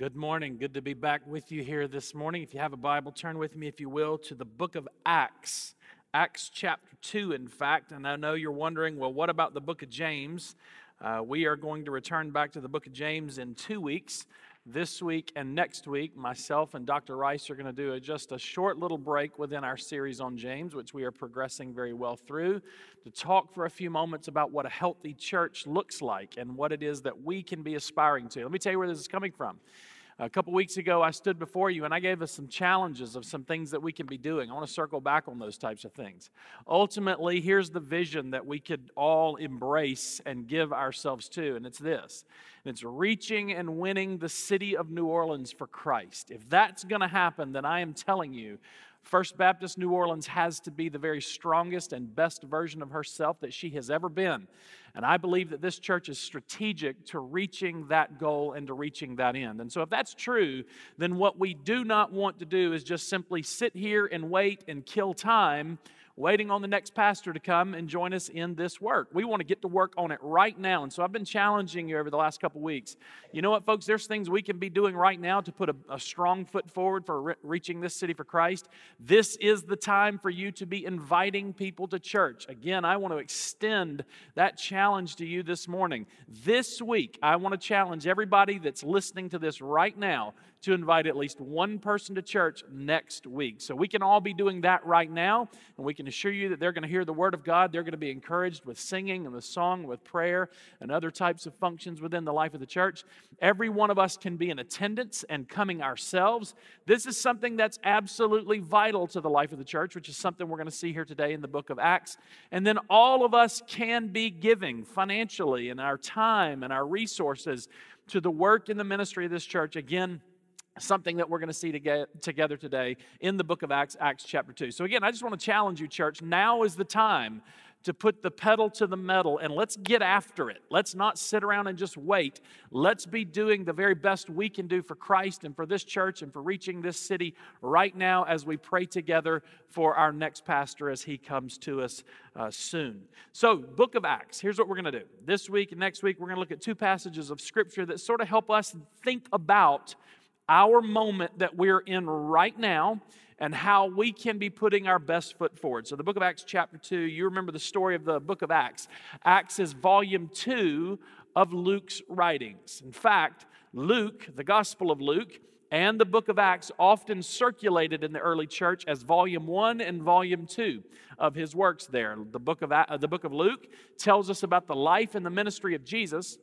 Good morning. Good to be back with you here this morning. If you have a Bible, turn with me, if you will, to the book of Acts. Acts chapter 2, in fact. And I know you're wondering, well, what about the book of James? Uh, we are going to return back to the book of James in two weeks this week and next week, myself and Dr. Rice are going to do a, just a short little break within our series on James, which we are progressing very well through, to talk for a few moments about what a healthy church looks like and what it is that we can be aspiring to. Let me tell you where this is coming from. A couple weeks ago, I stood before you and I gave us some challenges of some things that we can be doing. I want to circle back on those types of things. Ultimately, here's the vision that we could all embrace and give ourselves to, and it's this it's reaching and winning the city of New Orleans for Christ. If that's going to happen, then I am telling you, First Baptist New Orleans has to be the very strongest and best version of herself that she has ever been. And I believe that this church is strategic to reaching that goal and to reaching that end. And so, if that's true, then what we do not want to do is just simply sit here and wait and kill time waiting on the next pastor to come and join us in this work. We want to get to work on it right now. And so I've been challenging you over the last couple weeks. You know what, folks? There's things we can be doing right now to put a, a strong foot forward for re- reaching this city for Christ. This is the time for you to be inviting people to church. Again, I want to extend that challenge to you this morning. This week, I want to challenge everybody that's listening to this right now to invite at least one person to church next week. So we can all be doing that right now, and we can assure you that they're going to hear the Word of God. They're going to be encouraged with singing and the song, with prayer, and other types of functions within the life of the church. Every one of us can be in attendance and coming ourselves. This is something that's absolutely vital to the life of the church, which is something we're going to see here today in the book of Acts. And then all of us can be giving financially and our time and our resources to the work in the ministry of this church. Again, something that we're going to see together today in the book of Acts, Acts chapter 2. So, again, I just want to challenge you, church. Now is the time to put the pedal to the metal and let's get after it. Let's not sit around and just wait. Let's be doing the very best we can do for Christ and for this church and for reaching this city right now as we pray together for our next pastor as he comes to us uh, soon. So, book of Acts, here's what we're going to do. This week and next week, we're going to look at two passages of scripture that sort of help us think about our moment that we're in right now and how we can be putting our best foot forward. So, the book of Acts, chapter 2, you remember the story of the book of Acts. Acts is volume 2 of Luke's writings. In fact, Luke, the Gospel of Luke, and the book of Acts often circulated in the early church as volume 1 and volume 2 of his works there. The book of, the book of Luke tells us about the life and the ministry of Jesus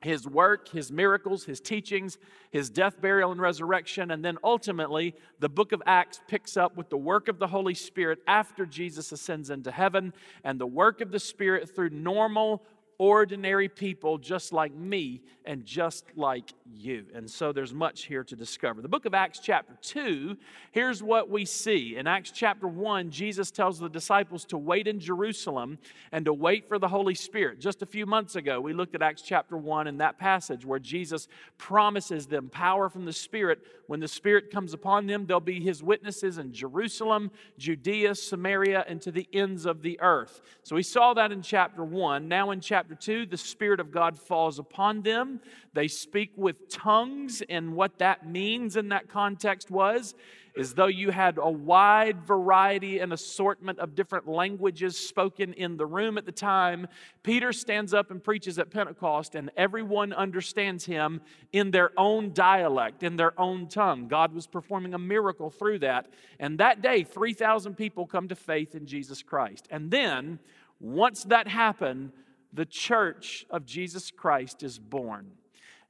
his work, his miracles, his teachings, his death, burial, and resurrection. And then ultimately, the book of Acts picks up with the work of the Holy Spirit after Jesus ascends into heaven and the work of the Spirit through normal, ordinary people just like me and just like you. And so there's much here to discover. The book of Acts, chapter 2, here's what we see. In Acts chapter 1, Jesus tells the disciples to wait in Jerusalem and to wait for the Holy Spirit. Just a few months ago, we looked at Acts chapter 1 in that passage where Jesus promises them power from the Spirit. When the Spirit comes upon them, they'll be his witnesses in Jerusalem, Judea, Samaria, and to the ends of the earth. So we saw that in chapter 1. Now in chapter chapter 2, the Spirit of God falls upon them. They speak with tongues, and what that means in that context was is though you had a wide variety and assortment of different languages spoken in the room at the time, Peter stands up and preaches at Pentecost, and everyone understands him in their own dialect, in their own tongue. God was performing a miracle through that. And that day, 3,000 people come to faith in Jesus Christ. And then, once that happened, the church of Jesus Christ is born.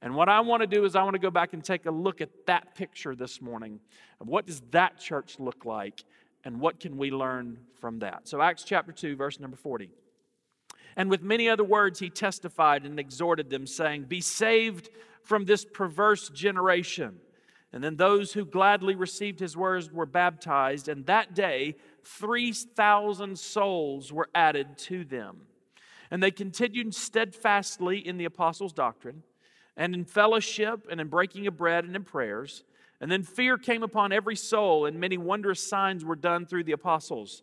And what I want to do is I want to go back and take a look at that picture this morning of what does that church look like and what can we learn from that. So Acts chapter 2 verse number 40. And with many other words he testified and exhorted them saying, "Be saved from this perverse generation." And then those who gladly received his words were baptized, and that day 3,000 souls were added to them. And they continued steadfastly in the apostles' doctrine, and in fellowship, and in breaking of bread, and in prayers. And then fear came upon every soul, and many wondrous signs were done through the apostles.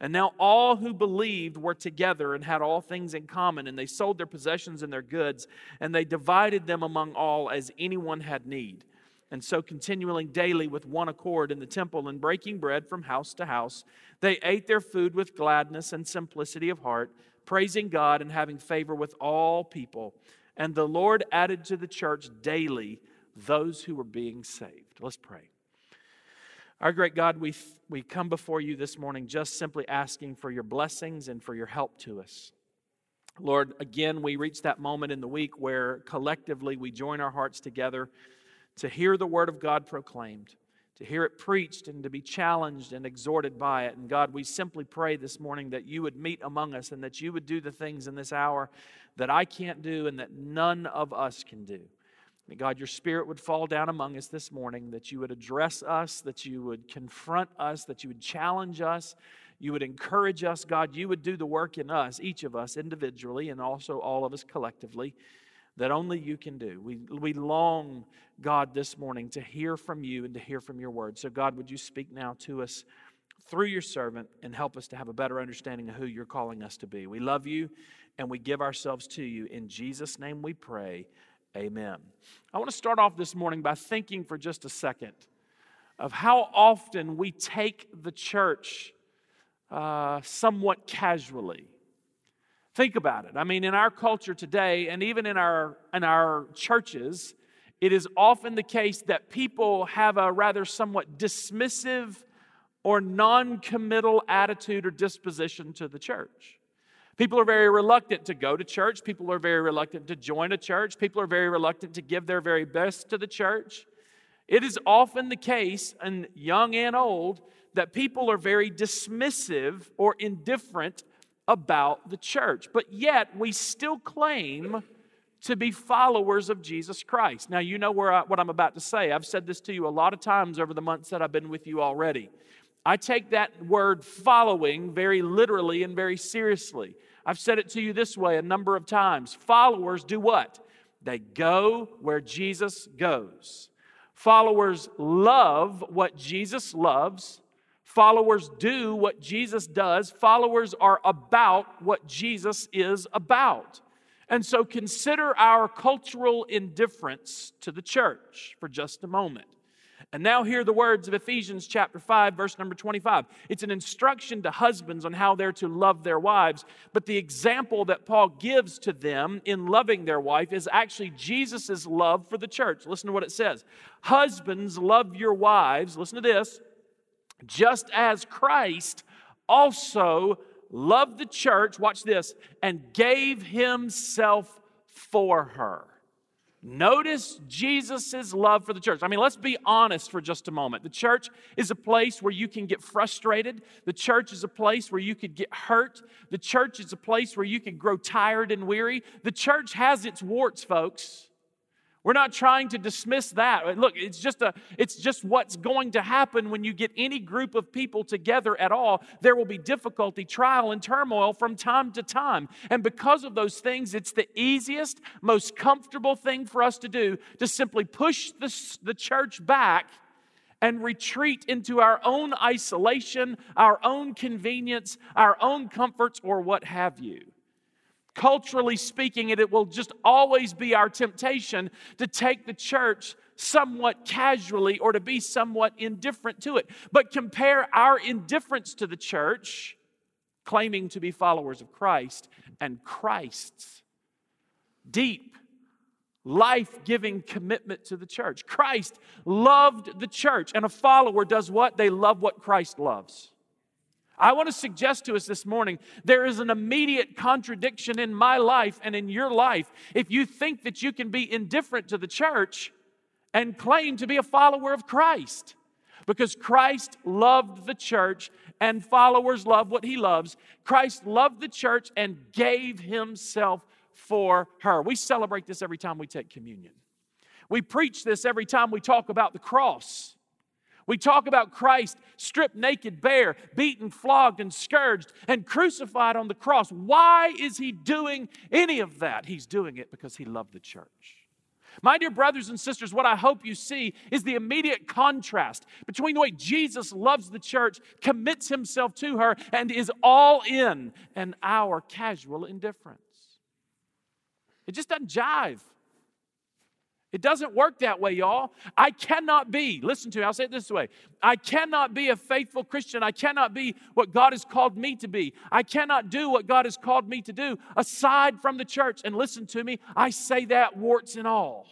And now all who believed were together and had all things in common, and they sold their possessions and their goods, and they divided them among all as anyone had need. And so, continuing daily with one accord in the temple and breaking bread from house to house, they ate their food with gladness and simplicity of heart, praising God and having favor with all people. And the Lord added to the church daily those who were being saved. Let's pray. Our great God, we, we come before you this morning just simply asking for your blessings and for your help to us. Lord, again, we reach that moment in the week where collectively we join our hearts together to hear the word of God proclaimed, to hear it preached, and to be challenged and exhorted by it. And God, we simply pray this morning that you would meet among us and that you would do the things in this hour that I can't do and that none of us can do. That God, your spirit would fall down among us this morning, that you would address us, that you would confront us, that you would challenge us, you would encourage us. God, you would do the work in us, each of us individually, and also all of us collectively that only you can do. We, we long, God, this morning to hear from you and to hear from your word. So, God, would you speak now to us through your servant and help us to have a better understanding of who you're calling us to be? We love you and we give ourselves to you. In Jesus' name we pray. Amen. I want to start off this morning by thinking for just a second of how often we take the church uh, somewhat casually. Think about it. I mean, in our culture today, and even in our, in our churches, it is often the case that people have a rather somewhat dismissive or non committal attitude or disposition to the church. People are very reluctant to go to church. People are very reluctant to join a church. People are very reluctant to give their very best to the church. It is often the case, and young and old, that people are very dismissive or indifferent about the church. But yet, we still claim to be followers of Jesus Christ. Now, you know where I, what I'm about to say. I've said this to you a lot of times over the months that I've been with you already. I take that word following very literally and very seriously. I've said it to you this way a number of times. Followers do what? They go where Jesus goes. Followers love what Jesus loves Followers do what Jesus does. Followers are about what Jesus is about. And so consider our cultural indifference to the church for just a moment. And now hear the words of Ephesians chapter 5 verse number 25. It's an instruction to husbands on how they're to love their wives, but the example that Paul gives to them in loving their wife is actually Jesus' love for the church. Listen to what it says. Husbands love your wives, listen to this, just as Christ also loved the church, watch this, and gave himself for her. Notice Jesus' love for the church. I mean, let's be honest for just a moment. The church is a place where you can get frustrated. The church is a place where you could get hurt. The church is a place where you can grow tired and weary. The church has its warts, folks. We're not trying to dismiss that. Look, it's just a it's just what's going to happen when you get any group of people together at all. There will be difficulty, trial and turmoil from time to time. And because of those things, it's the easiest, most comfortable thing for us to do to simply push the, the church back and retreat into our own isolation, our own convenience, our own comforts or what have you culturally speaking, it will just always be our temptation to take the church somewhat casually or to be somewhat indifferent to it. But compare our indifference to the church, claiming to be followers of Christ, and Christ's deep, life giving commitment to the church. Christ loved the church, and a follower does what? They love what Christ loves. I want to suggest to us this morning there is an immediate contradiction in my life and in your life if you think that you can be indifferent to the church and claim to be a follower of Christ. Because Christ loved the church and followers love what he loves. Christ loved the church and gave himself for her. We celebrate this every time we take communion. We preach this every time we talk about the cross. We talk about Christ stripped naked, bare, beaten, flogged, and scourged, and crucified on the cross. Why is he doing any of that? He's doing it because he loved the church. My dear brothers and sisters, what I hope you see is the immediate contrast between the way Jesus loves the church, commits himself to her, and is all in, and our casual indifference. It just doesn't jive. It doesn't work that way, y'all. I cannot be, listen to me, I'll say it this way I cannot be a faithful Christian. I cannot be what God has called me to be. I cannot do what God has called me to do aside from the church. And listen to me, I say that warts and all.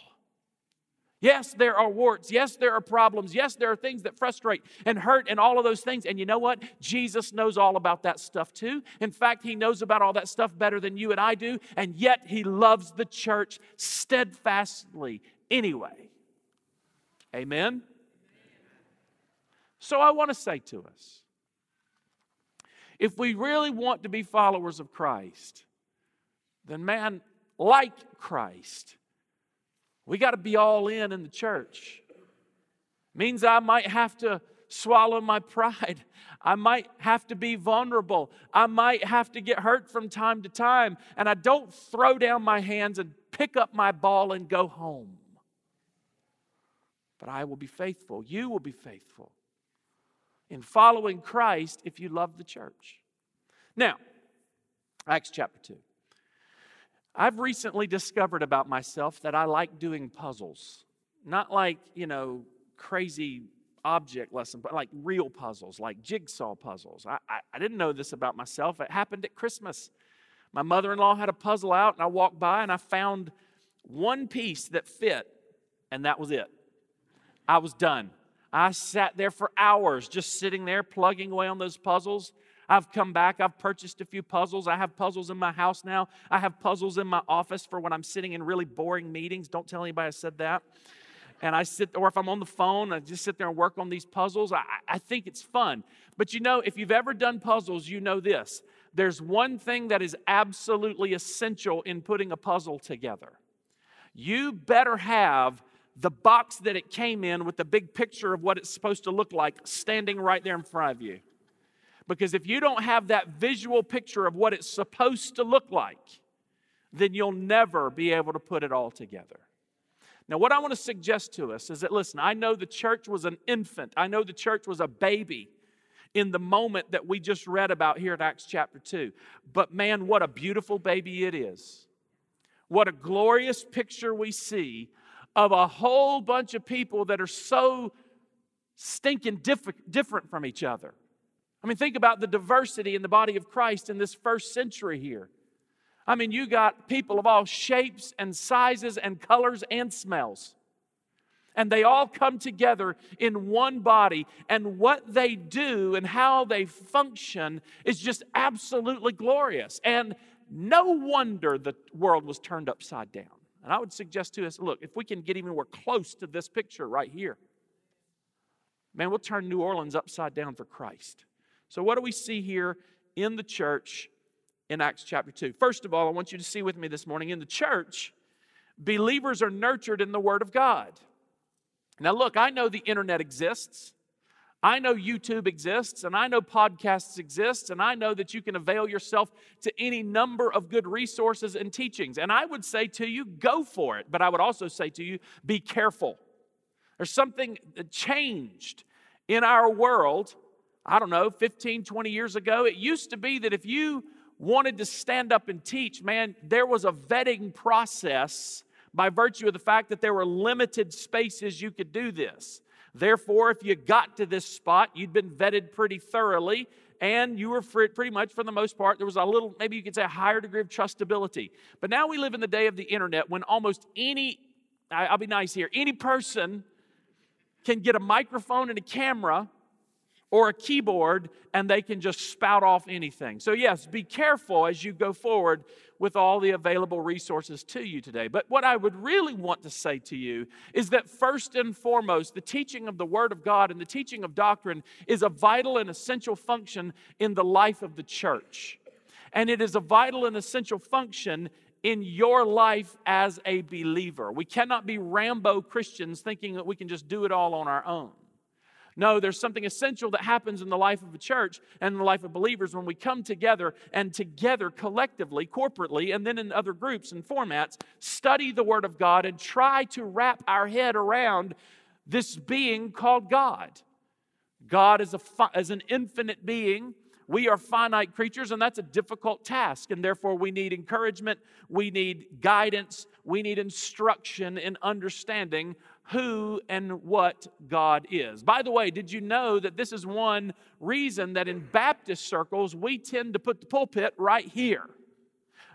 Yes, there are warts. Yes, there are problems. Yes, there are things that frustrate and hurt and all of those things. And you know what? Jesus knows all about that stuff too. In fact, he knows about all that stuff better than you and I do. And yet, he loves the church steadfastly anyway. Amen? So, I want to say to us if we really want to be followers of Christ, then man, like Christ, we got to be all in in the church. Means I might have to swallow my pride. I might have to be vulnerable. I might have to get hurt from time to time. And I don't throw down my hands and pick up my ball and go home. But I will be faithful. You will be faithful in following Christ if you love the church. Now, Acts chapter 2. I've recently discovered about myself that I like doing puzzles. Not like, you know, crazy object lesson, but like real puzzles, like jigsaw puzzles. I, I, I didn't know this about myself. It happened at Christmas. My mother in law had a puzzle out, and I walked by and I found one piece that fit, and that was it. I was done. I sat there for hours just sitting there plugging away on those puzzles. I've come back, I've purchased a few puzzles. I have puzzles in my house now. I have puzzles in my office for when I'm sitting in really boring meetings. Don't tell anybody I said that. And I sit, or if I'm on the phone, I just sit there and work on these puzzles. I, I think it's fun. But you know, if you've ever done puzzles, you know this. There's one thing that is absolutely essential in putting a puzzle together. You better have the box that it came in with the big picture of what it's supposed to look like standing right there in front of you. Because if you don't have that visual picture of what it's supposed to look like, then you'll never be able to put it all together. Now, what I want to suggest to us is that, listen, I know the church was an infant, I know the church was a baby in the moment that we just read about here in Acts chapter 2. But man, what a beautiful baby it is. What a glorious picture we see of a whole bunch of people that are so stinking diff- different from each other. I mean, think about the diversity in the body of Christ in this first century here. I mean, you got people of all shapes and sizes and colors and smells. And they all come together in one body. And what they do and how they function is just absolutely glorious. And no wonder the world was turned upside down. And I would suggest to us look, if we can get even more close to this picture right here, man, we'll turn New Orleans upside down for Christ. So, what do we see here in the church in Acts chapter 2? First of all, I want you to see with me this morning in the church, believers are nurtured in the Word of God. Now, look, I know the internet exists. I know YouTube exists, and I know podcasts exist, and I know that you can avail yourself to any number of good resources and teachings. And I would say to you, go for it. But I would also say to you, be careful. There's something that changed in our world I don't know, 15, 20 years ago, it used to be that if you wanted to stand up and teach, man, there was a vetting process by virtue of the fact that there were limited spaces you could do this. Therefore, if you got to this spot, you'd been vetted pretty thoroughly, and you were pretty much, for the most part, there was a little, maybe you could say, a higher degree of trustability. But now we live in the day of the internet when almost any, I'll be nice here, any person can get a microphone and a camera or a keyboard and they can just spout off anything. So, yes, be careful as you go forward with all the available resources to you today. But what I would really want to say to you is that first and foremost, the teaching of the Word of God and the teaching of doctrine is a vital and essential function in the life of the church. And it is a vital and essential function in your life as a believer. We cannot be Rambo Christians thinking that we can just do it all on our own. No, there's something essential that happens in the life of a church and the life of believers when we come together and together collectively, corporately, and then in other groups and formats, study the Word of God and try to wrap our head around this being called God. God is, a, is an infinite being We are finite creatures, and that's a difficult task. And therefore, we need encouragement, we need guidance, we need instruction in understanding who and what God is. By the way, did you know that this is one reason that in Baptist circles we tend to put the pulpit right here?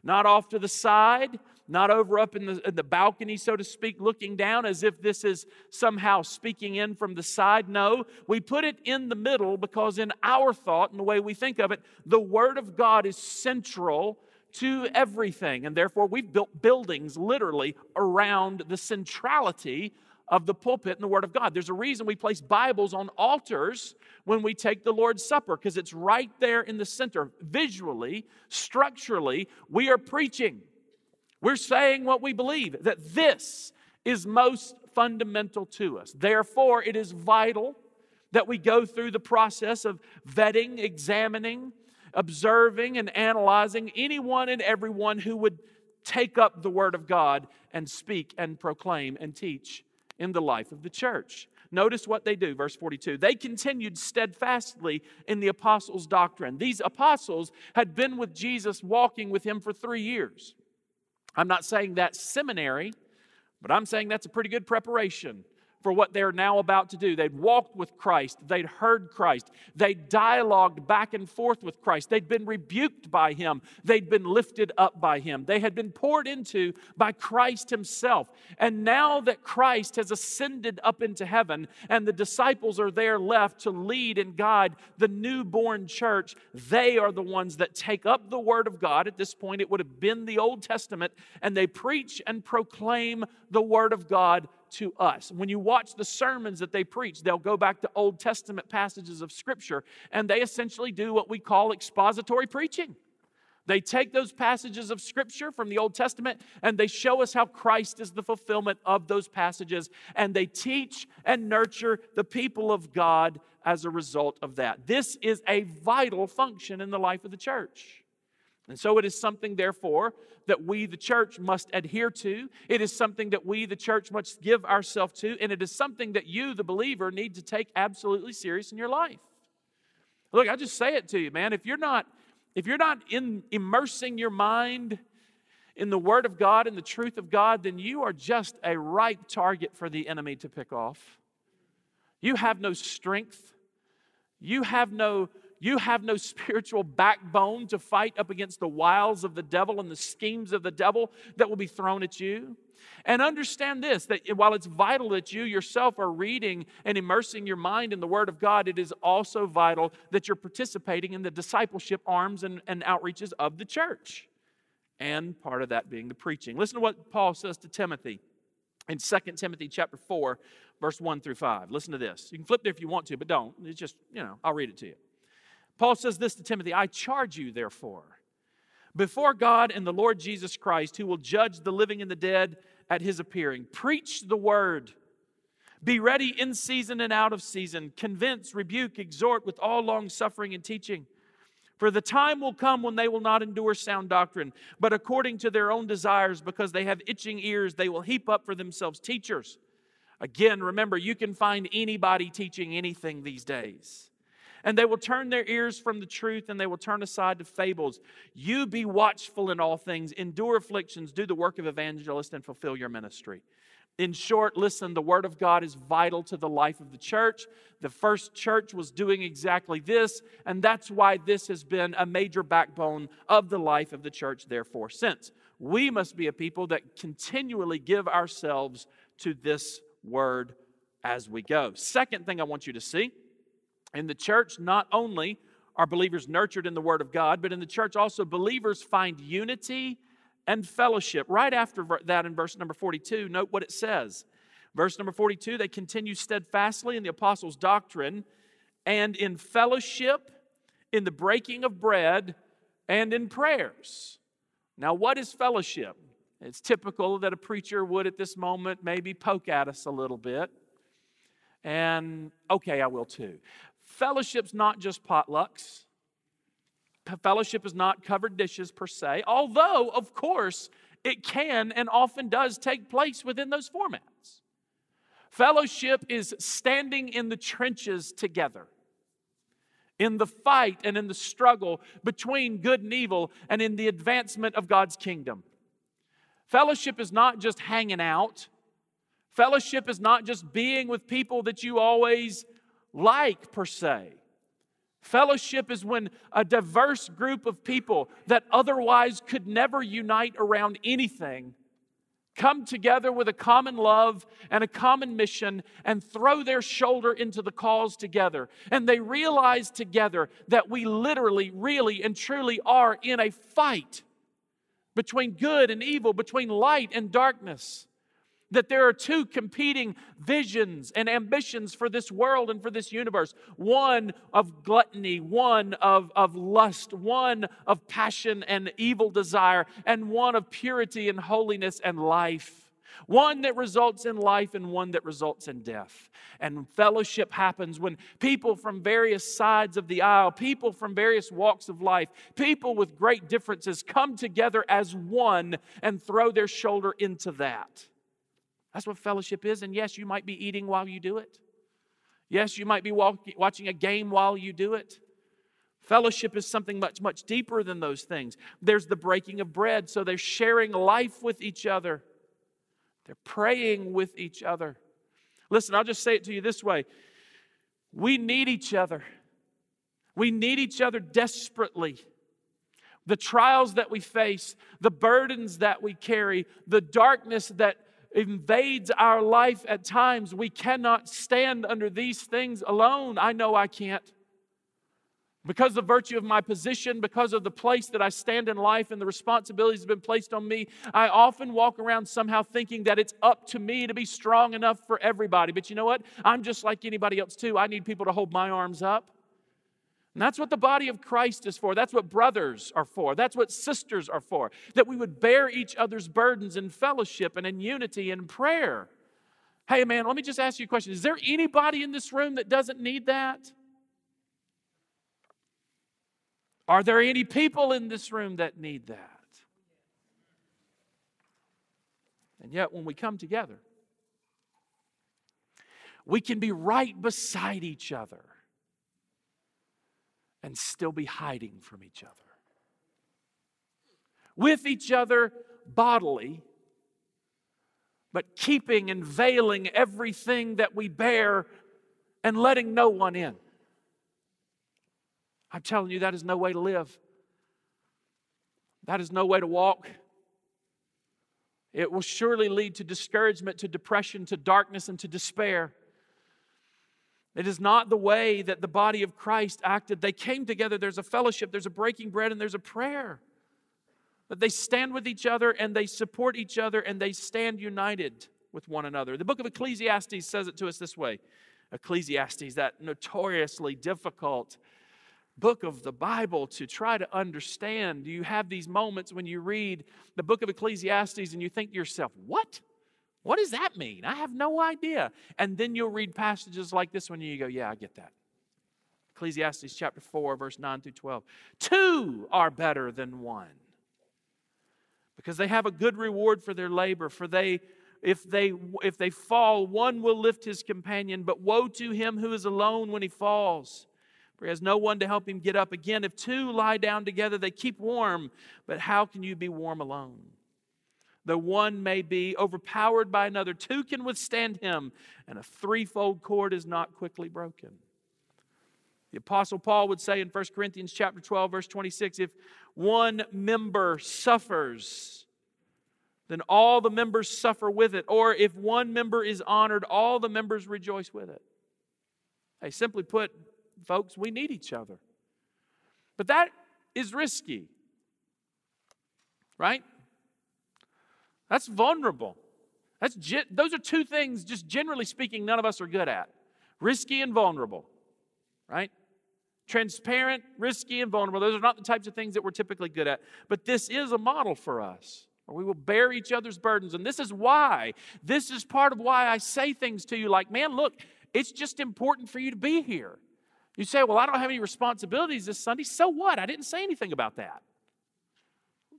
Not off to the side, not over up in the, in the balcony, so to speak, looking down as if this is somehow speaking in from the side. No, we put it in the middle because, in our thought and the way we think of it, the Word of God is central to everything. And therefore, we've built buildings literally around the centrality of the pulpit and the Word of God. There's a reason we place Bibles on altars when we take the Lord's Supper, because it's right there in the center. Visually, structurally, we are preaching. We're saying what we believe, that this is most fundamental to us. Therefore, it is vital that we go through the process of vetting, examining, observing, and analyzing anyone and everyone who would take up the Word of God and speak and proclaim and teach in the life of the church. Notice what they do, verse 42. They continued steadfastly in the apostles' doctrine. These apostles had been with Jesus, walking with him for three years. I'm not saying that's seminary, but I'm saying that's a pretty good preparation for what they're now about to do. They'd walked with Christ, they'd heard Christ, they'd dialogued back and forth with Christ, they'd been rebuked by Him, they'd been lifted up by Him, they had been poured into by Christ Himself. And now that Christ has ascended up into heaven and the disciples are there left to lead and guide the newborn church, they are the ones that take up the Word of God. At this point, it would have been the Old Testament, and they preach and proclaim the Word of God to us. When you watch the sermons that they preach, they'll go back to Old Testament passages of Scripture and they essentially do what we call expository preaching. They take those passages of Scripture from the Old Testament and they show us how Christ is the fulfillment of those passages, and they teach and nurture the people of God as a result of that. This is a vital function in the life of the church. And so it is something, therefore, that we, the church, must adhere to. It is something that we, the church, must give ourselves to. And it is something that you, the believer, need to take absolutely serious in your life. Look, I just say it to you, man. If you're not, if you're not in immersing your mind in the Word of God and the truth of God, then you are just a ripe target for the enemy to pick off. You have no strength. You have no you have no spiritual backbone to fight up against the wiles of the devil and the schemes of the devil that will be thrown at you. And understand this that while it's vital that you yourself are reading and immersing your mind in the Word of God, it is also vital that you're participating in the discipleship arms and, and outreaches of the church. And part of that being the preaching. Listen to what Paul says to Timothy in 2 Timothy chapter 4, verse 1 through 5. Listen to this. You can flip there if you want to, but don't. It's just, you know, I'll read it to you. Paul says this to Timothy I charge you, therefore, before God and the Lord Jesus Christ, who will judge the living and the dead at his appearing, preach the word. Be ready in season and out of season. Convince, rebuke, exhort with all long suffering and teaching. For the time will come when they will not endure sound doctrine, but according to their own desires, because they have itching ears, they will heap up for themselves teachers. Again, remember, you can find anybody teaching anything these days and they will turn their ears from the truth and they will turn aside to fables. You be watchful in all things, endure afflictions, do the work of evangelist, and fulfill your ministry. In short, listen, the Word of God is vital to the life of the church. The first church was doing exactly this, and that's why this has been a major backbone of the life of the church, therefore, since. We must be a people that continually give ourselves to this Word as we go. Second thing I want you to see in the church, not only are believers nurtured in the Word of God, but in the church also believers find unity and fellowship. Right after that, in verse number 42, note what it says. Verse number 42 they continue steadfastly in the apostles' doctrine and in fellowship, in the breaking of bread, and in prayers. Now, what is fellowship? It's typical that a preacher would at this moment maybe poke at us a little bit. And okay, I will too. Fellowship's not just potlucks. Fellowship is not covered dishes per se, although, of course, it can and often does take place within those formats. Fellowship is standing in the trenches together. in the fight and in the struggle between good and evil and in the advancement of God's kingdom. Fellowship is not just hanging out. Fellowship is not just being with people that you always like, per se. Fellowship is when a diverse group of people that otherwise could never unite around anything come together with a common love and a common mission and throw their shoulder into the cause together. And they realize together that we literally, really, and truly are in a fight between good and evil, between light and darkness that there are two competing visions and ambitions for this world and for this universe one of gluttony, one of, of lust, one of passion and evil desire, and one of purity and holiness and life. One that results in life and one that results in death. And fellowship happens when people from various sides of the aisle, people from various walks of life, people with great differences come together as one and throw their shoulder into that. That's what fellowship is. And yes, you might be eating while you do it. Yes, you might be watching a game while you do it. Fellowship is something much, much deeper than those things. There's the breaking of bread, so they're sharing life with each other, they're praying with each other. Listen, I'll just say it to you this way we need each other. We need each other desperately. The trials that we face, the burdens that we carry, the darkness that invades our life at times. We cannot stand under these things alone. I know I can't. Because of virtue of my position, because of the place that I stand in life and the responsibilities have been placed on me, I often walk around somehow thinking that it's up to me to be strong enough for everybody. But you know what? I'm just like anybody else too. I need people to hold my arms up. And that's what the body of Christ is for. That's what brothers are for. That's what sisters are for. That we would bear each other's burdens in fellowship and in unity and prayer. Hey, man, let me just ask you a question. Is there anybody in this room that doesn't need that? Are there any people in this room that need that? And yet, when we come together, we can be right beside each other and still be hiding from each other. With each other bodily, but keeping and veiling everything that we bear and letting no one in. I'm telling you, that is no way to live. That is no way to walk. It will surely lead to discouragement, to depression, to darkness, and to despair. It is not the way that the body of Christ acted. They came together, there's a fellowship, there's a breaking bread, and there's a prayer. That they stand with each other and they support each other and they stand united with one another. The book of Ecclesiastes says it to us this way Ecclesiastes, that notoriously difficult book of the Bible to try to understand. You have these moments when you read the book of Ecclesiastes and you think to yourself, what? What does that mean? I have no idea. And then you'll read passages like this one and you go, Yeah, I get that. Ecclesiastes chapter 4, verse 9 through 12. Two are better than one because they have a good reward for their labor. For they, if they, if they fall, one will lift his companion, but woe to him who is alone when he falls. For he has no one to help him get up again. If two lie down together, they keep warm, but how can you be warm alone? Though one may be overpowered by another, two can withstand him, and a threefold cord is not quickly broken. The apostle Paul would say in 1 Corinthians chapter 12 verse 26 if one member suffers then all the members suffer with it or if one member is honored all the members rejoice with it. Hey simply put folks we need each other. But that is risky. Right? That's vulnerable. That's ge- those are two things, just generally speaking, none of us are good at risky and vulnerable, right? Transparent, risky, and vulnerable. Those are not the types of things that we're typically good at. But this is a model for us. We will bear each other's burdens. And this is why, this is part of why I say things to you like, man, look, it's just important for you to be here. You say, well, I don't have any responsibilities this Sunday. So what? I didn't say anything about that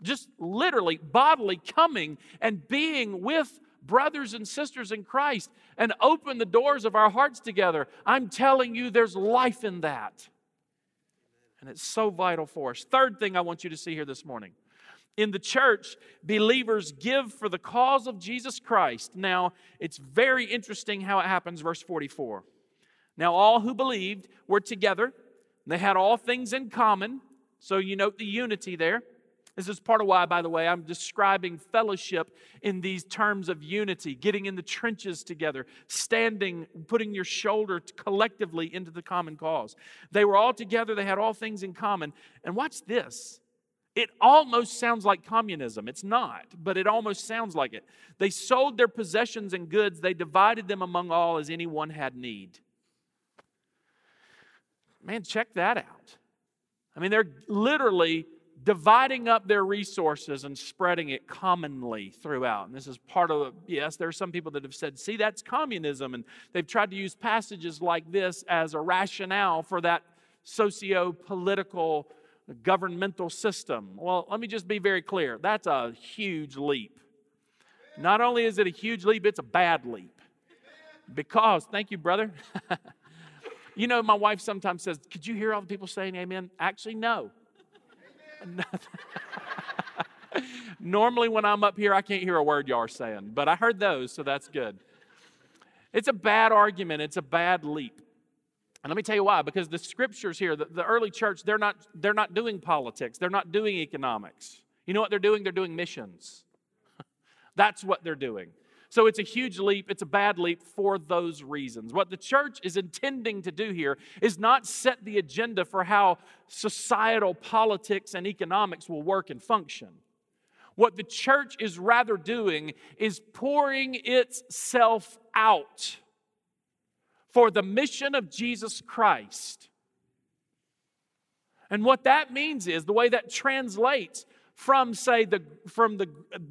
just literally, bodily coming and being with brothers and sisters in Christ and open the doors of our hearts together. I'm telling you, there's life in that. And it's so vital for us. Third thing I want you to see here this morning. In the church, believers give for the cause of Jesus Christ. Now, it's very interesting how it happens, verse 44. Now, all who believed were together, they had all things in common. So, you note the unity there. This is part of why, by the way, I'm describing fellowship in these terms of unity, getting in the trenches together, standing, putting your shoulder collectively into the common cause. They were all together, they had all things in common. And watch this. It almost sounds like communism. It's not, but it almost sounds like it. They sold their possessions and goods, they divided them among all as anyone had need. Man, check that out. I mean, they're literally dividing up their resources and spreading it commonly throughout. And this is part of, yes, there are some people that have said, see, that's communism. And they've tried to use passages like this as a rationale for that socio political governmental system. Well, let me just be very clear that's a huge leap. Not only is it a huge leap, it's a bad leap. Because, thank you, brother. you know, my wife sometimes says, Could you hear all the people saying amen? Actually, no. Normally, when I'm up here, I can't hear a word y'all are saying, but I heard those, so that's good. It's a bad argument, it's a bad leap. And let me tell you why, because the scriptures here, the, the early church, they're not, they're not doing politics, they're not doing economics. You know what they're doing? They're doing missions. That's what they're doing. So it's a huge leap. It's a bad leap for those reasons. What the church is intending to do here is not set the agenda for how societal politics and economics will work and function. What the church is rather doing is pouring itself out for the mission of Jesus Christ. And what that means is the way that translates from say the from the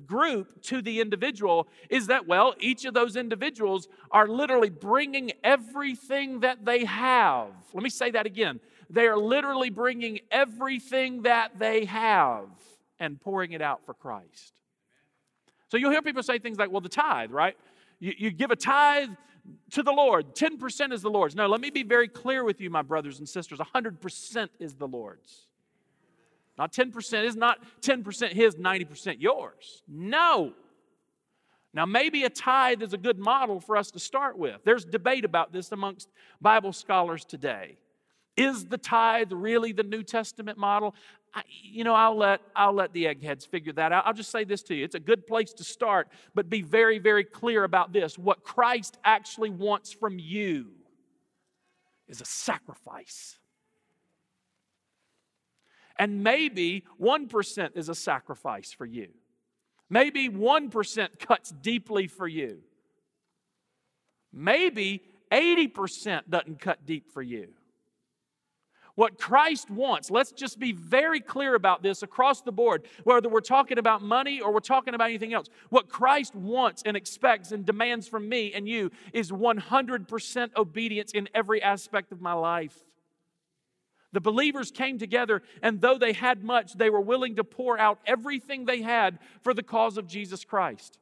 group to the individual is that well each of those individuals are literally bringing everything that they have. Let me say that again. They are literally bringing everything that they have and pouring it out for christ. So you'll hear people say things like well the tithe right? You, you give a tithe to the lord 10% is the lord's. No let me be very clear with you my brothers and sisters. 100% is the lord's not 10% is not 10% his, 90% yours. No. Now, maybe a tithe is a good model for us to start with. There's debate about this amongst Bible scholars today. Is the tithe really the New Testament model? I, you know, I'll let, I'll let the eggheads figure that out. I'll just say this to you. It's a good place to start, but be very, very clear about this. What Christ actually wants from you is a sacrifice. And maybe 1% is a sacrifice for you. Maybe 1% cuts deeply for you. Maybe 80% doesn't cut deep for you. What Christ wants, let's just be very clear about this across the board, whether we're talking about money or we're talking about anything else. What Christ wants and expects and demands from me and you is 100% obedience in every aspect of my life. The believers came together, and though they had much, they were willing to pour out everything they had for the cause of Jesus Christ.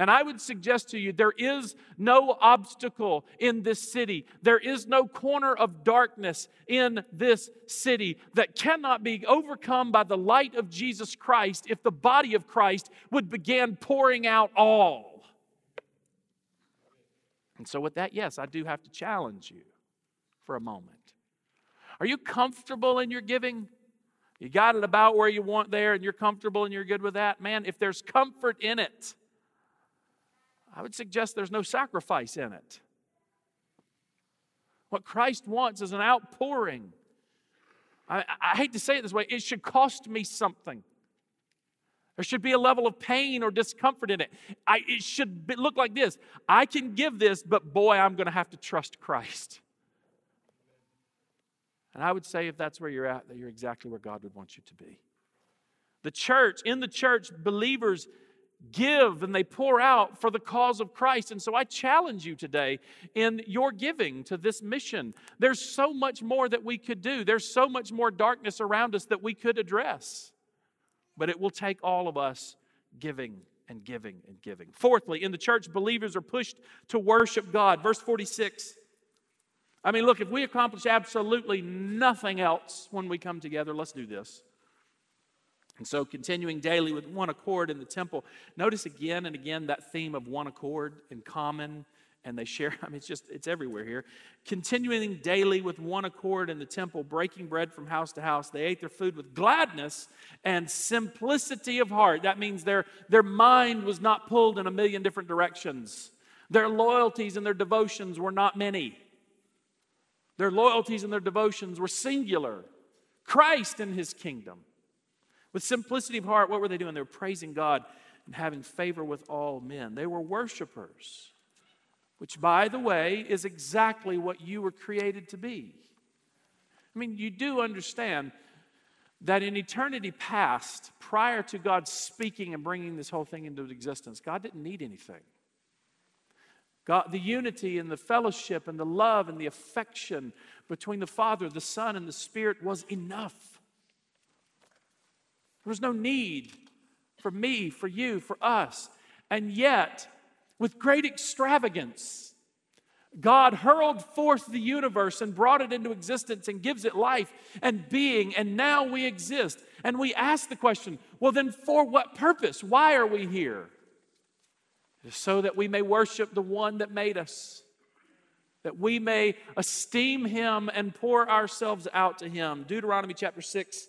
And I would suggest to you there is no obstacle in this city. There is no corner of darkness in this city that cannot be overcome by the light of Jesus Christ if the body of Christ would begin pouring out all. And so, with that, yes, I do have to challenge you for a moment. Are you comfortable in your giving? You got it about where you want there and you're comfortable and you're good with that? Man, if there's comfort in it, I would suggest there's no sacrifice in it. What Christ wants is an outpouring. I, I, hate to say it this way, it should cost me something. There should be a level of pain or discomfort in it. I, it should be, look like this I can give this, but boy, I'm going to have to trust Christ. And I would say if that's where you're at, that you're exactly where God would want you to be. The church, in the church, believers give and they pour out for the cause of Christ. And so I challenge you today in your giving to this mission. There's so much more that we could do, there's so much more darkness around us that we could address. But it will take all of us giving and giving and giving. Fourthly, in the church, believers are pushed to worship God. Verse 46 I mean, look, if we accomplish absolutely nothing else when we come together, let's do this. And so, continuing daily with one accord in the temple, notice again and again that theme of one accord in common, and they share. I mean, it's just, it's everywhere here. Continuing daily with one accord in the temple, breaking bread from house to house, they ate their food with gladness and simplicity of heart. That means their, their mind was not pulled in a million different directions, their loyalties and their devotions were not many. Their loyalties and their devotions were singular Christ and his kingdom. With simplicity of heart, what were they doing? They were praising God and having favor with all men. They were worshipers, which, by the way, is exactly what you were created to be. I mean, you do understand that in eternity past, prior to God speaking and bringing this whole thing into existence, God didn't need anything. God, the unity and the fellowship and the love and the affection between the Father, the Son, and the Spirit was enough. There was no need for me, for you, for us. And yet, with great extravagance, God hurled forth the universe and brought it into existence and gives it life and being, and now we exist. And we ask the question well, then, for what purpose? Why are we here? So that we may worship the one that made us, that we may esteem him and pour ourselves out to him. Deuteronomy chapter 6,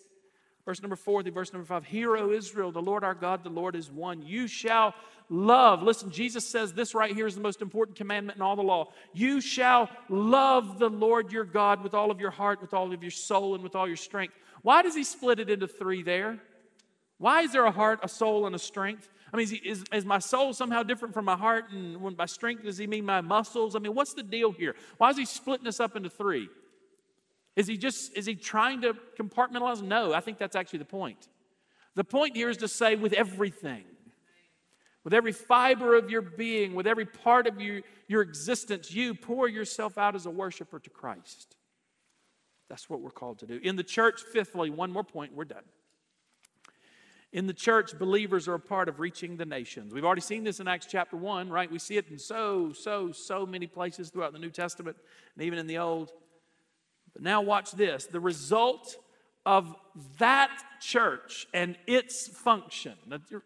verse number 4 through verse number 5. Hear, O Israel, the Lord our God, the Lord is one. You shall love. Listen, Jesus says this right here is the most important commandment in all the law. You shall love the Lord your God with all of your heart, with all of your soul, and with all your strength. Why does he split it into three there? Why is there a heart, a soul, and a strength? I mean, is, he, is, is, my soul somehow different from my heart? And when by strength, does he mean my muscles? I mean, what's the deal here? Why is he splitting us up into three? Is he just, is he trying to compartmentalize? No, I think that's actually the point. The point here is to say with everything, with every fiber of your being, with every part of your, your existence, you pour yourself out as a worshiper to Christ. That's what we're called to do. In the church, fifthly, one more point, we're done. In the church, believers are a part of reaching the nations. We've already seen this in Acts chapter 1, right? We see it in so, so, so many places throughout the New Testament and even in the Old. But now, watch this. The result of that church and its function.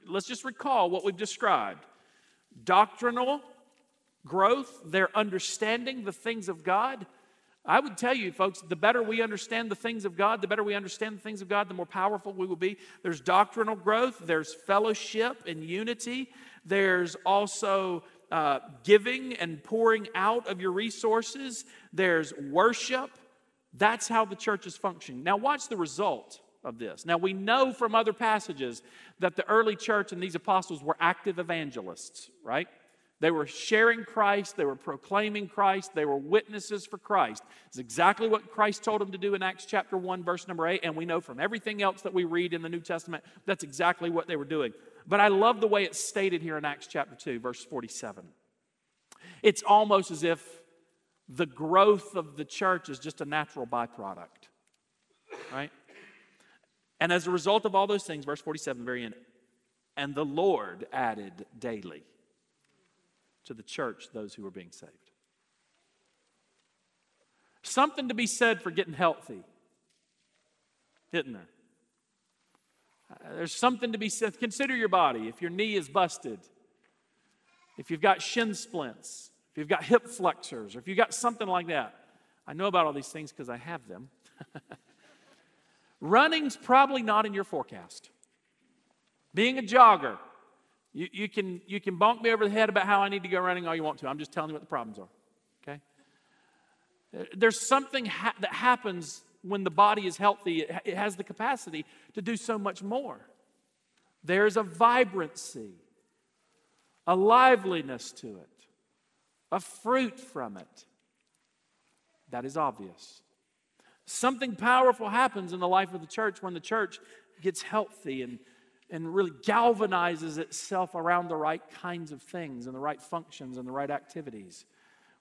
Let's just recall what we've described doctrinal growth, their understanding the things of God, I would tell you, folks, the better we understand the things of God, the better we understand the things of God, the more powerful we will be. There's doctrinal growth, there's fellowship and unity, there's also uh, giving and pouring out of your resources, there's worship. That's how the church is functioning. Now, watch the result of this. Now, we know from other passages that the early church and these apostles were active evangelists, right? They were sharing Christ, they were proclaiming Christ, they were witnesses for Christ. It's exactly what Christ told them to do in Acts chapter 1, verse number 8, and we know from everything else that we read in the New Testament that's exactly what they were doing. But I love the way it's stated here in Acts chapter 2, verse 47. It's almost as if the growth of the church is just a natural byproduct, right? And as a result of all those things, verse 47, very end, and the Lord added daily to the church those who are being saved. Something to be said for getting healthy, isn't there? Uh, there's something to be said. Consider your body. If your knee is busted, if you've got shin splints, if you've got hip flexors, or if you've got something like that, I know about all these things because I have them. Running's probably not in your forecast. Being a jogger, you, you, can, you can bonk me over the head about how I need to go running all you want to. I'm just telling you what the problems are. Okay? There's something ha- that happens when the body is healthy, it, it has the capacity to do so much more. There's a vibrancy, a liveliness to it, a fruit from it. That is obvious. Something powerful happens in the life of the church when the church gets healthy and and really galvanizes itself around the right kinds of things and the right functions and the right activities.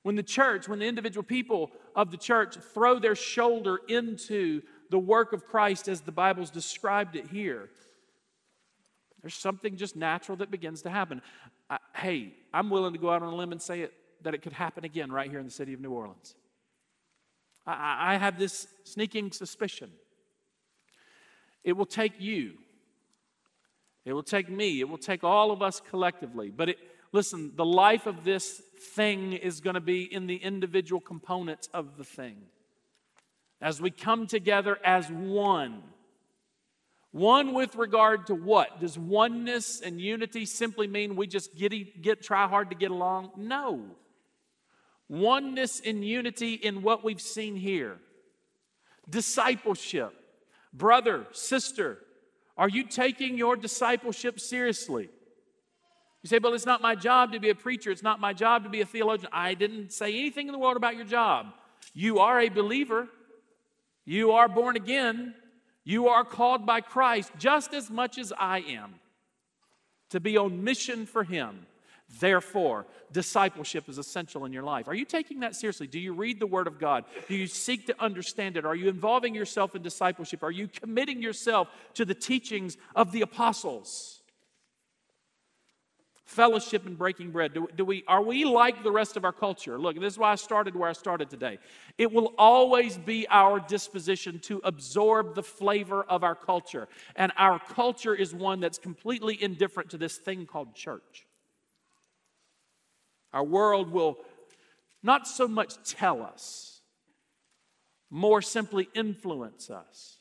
When the church, when the individual people of the church throw their shoulder into the work of Christ as the Bible's described it here, there's something just natural that begins to happen. I, hey, I'm willing to go out on a limb and say it, that it could happen again right here in the city of New Orleans. I, I have this sneaking suspicion. It will take you. It will take me. It will take all of us collectively. But it, listen, the life of this thing is going to be in the individual components of the thing. As we come together as one. One with regard to what? Does oneness and unity simply mean we just get, get try hard to get along? No. Oneness and unity in what we've seen here. Discipleship. Brother, sister, are you taking your discipleship seriously? You say, well, it's not my job to be a preacher. It's not my job to be a theologian. I didn't say anything in the world about your job. You are a believer. You are born again. You are called by Christ just as much as I am to be on mission for Him. Therefore, discipleship is essential in your life. Are you taking that seriously? Do you read the Word of God? Do you seek to understand it? Are you involving yourself in discipleship? Are you committing yourself to the teachings of the apostles? Fellowship and breaking bread. Do, do we, are we like the rest of our culture? Look, this is why I started where I started today. It will always be our disposition to absorb the flavor of our culture. And our culture is one that's completely indifferent to this thing called church. Our world will not so much tell us, more simply influence us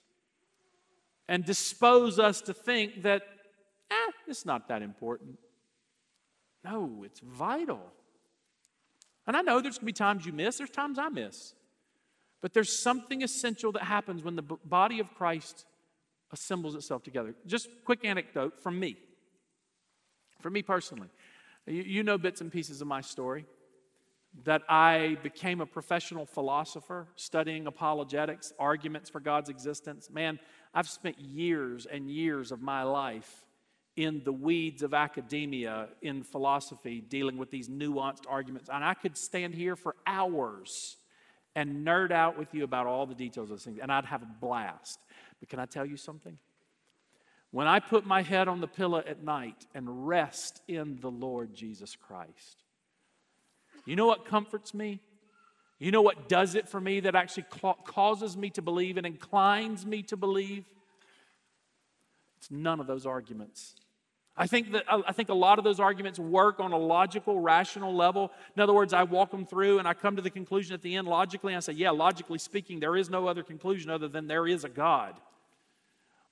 and dispose us to think that, eh, it's not that important. No, it's vital. And I know there's going to be times you miss, there's times I miss. But there's something essential that happens when the body of Christ assembles itself together. Just quick anecdote from me. from me personally, you, you know bits and pieces of my story. That I became a professional philosopher studying apologetics, arguments for God's existence. Man, I've spent years and years of my life in the weeds of academia, in philosophy, dealing with these nuanced arguments. And I could stand here for hours and nerd out with you about all the details of things, and I'd have a blast. But can I tell you something? When I put my head on the pillow at night and rest in the Lord Jesus Christ, you know what comforts me? You know what does it for me that actually causes me to believe and inclines me to believe? It's none of those arguments. I think that I think a lot of those arguments work on a logical, rational level. In other words, I walk them through and I come to the conclusion at the end logically. I say, yeah, logically speaking, there is no other conclusion other than there is a God.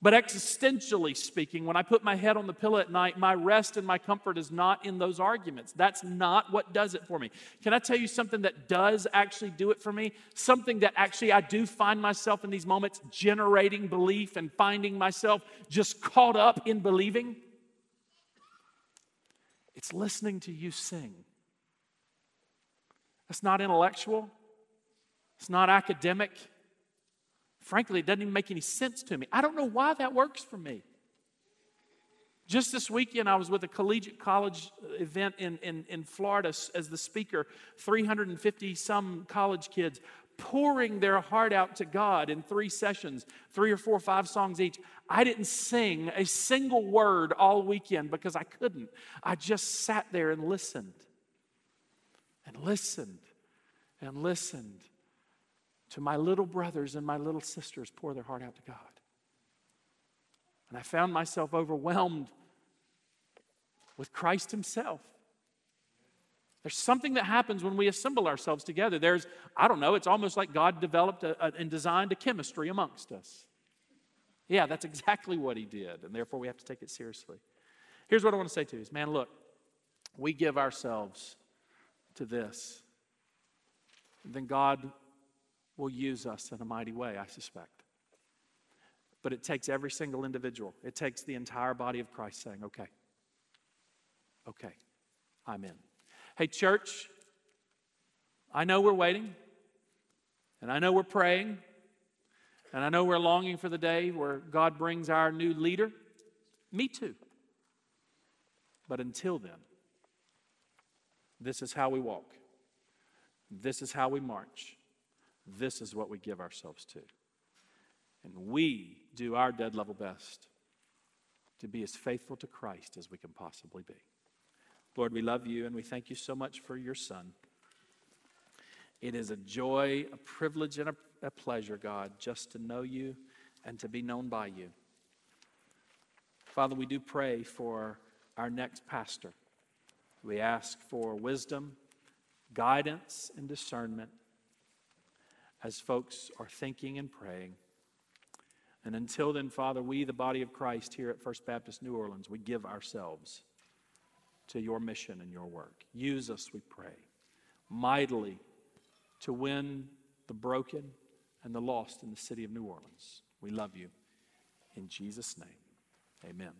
But existentially speaking, when I put my head on the pillow at night, my rest and my comfort is not in those arguments. That's not what does it for me. Can I tell you something that does actually do it for me? Something that actually I do find myself in these moments generating belief and finding myself just caught up in believing? It's listening to you sing. That's not intellectual, it's not academic. Frankly, it doesn't even make any sense to me. I don't know why that works for me. Just this weekend, I was with a collegiate college event in, in, in Florida as the speaker. 350 some college kids pouring their heart out to God in three sessions, three or four, five songs each. I didn't sing a single word all weekend because I couldn't. I just sat there and listened and listened and listened to my little brothers and my little sisters pour their heart out to God. And I found myself overwhelmed with Christ Himself. There's something that happens when we assemble ourselves together. There's, I don't know, it's almost like God developed a, a, and designed a chemistry amongst us. Yeah, that's exactly what He did, and therefore we have to take it seriously. Here's what I want to say to you is man, look, we give ourselves to this, then God will use us in a mighty way, I suspect. But it takes every single individual, it takes the entire body of Christ saying, okay, okay, I'm in. Hey, church, I know we're waiting, and I know we're praying, and I know we're longing for the day where God brings our new leader. Me too. But until then, this is how we walk. This is how we march. This is what we give ourselves to. And we do our dead level best to be as faithful to Christ as we can possibly be. Lord, we love you and we thank you so much for your Son. It is a joy, a privilege, and a, a pleasure, God, just to know you and to be known by you. Father, we do pray for our next pastor. We ask for wisdom, guidance, and discernment as folks are thinking and praying. And until then, Father, we, the body of Christ here at First Baptist New Orleans, we give ourselves to your mission and your work. Use us, we pray, mightily to win the broken and the lost in the city of New Orleans. We love you. In Jesus' name, amen.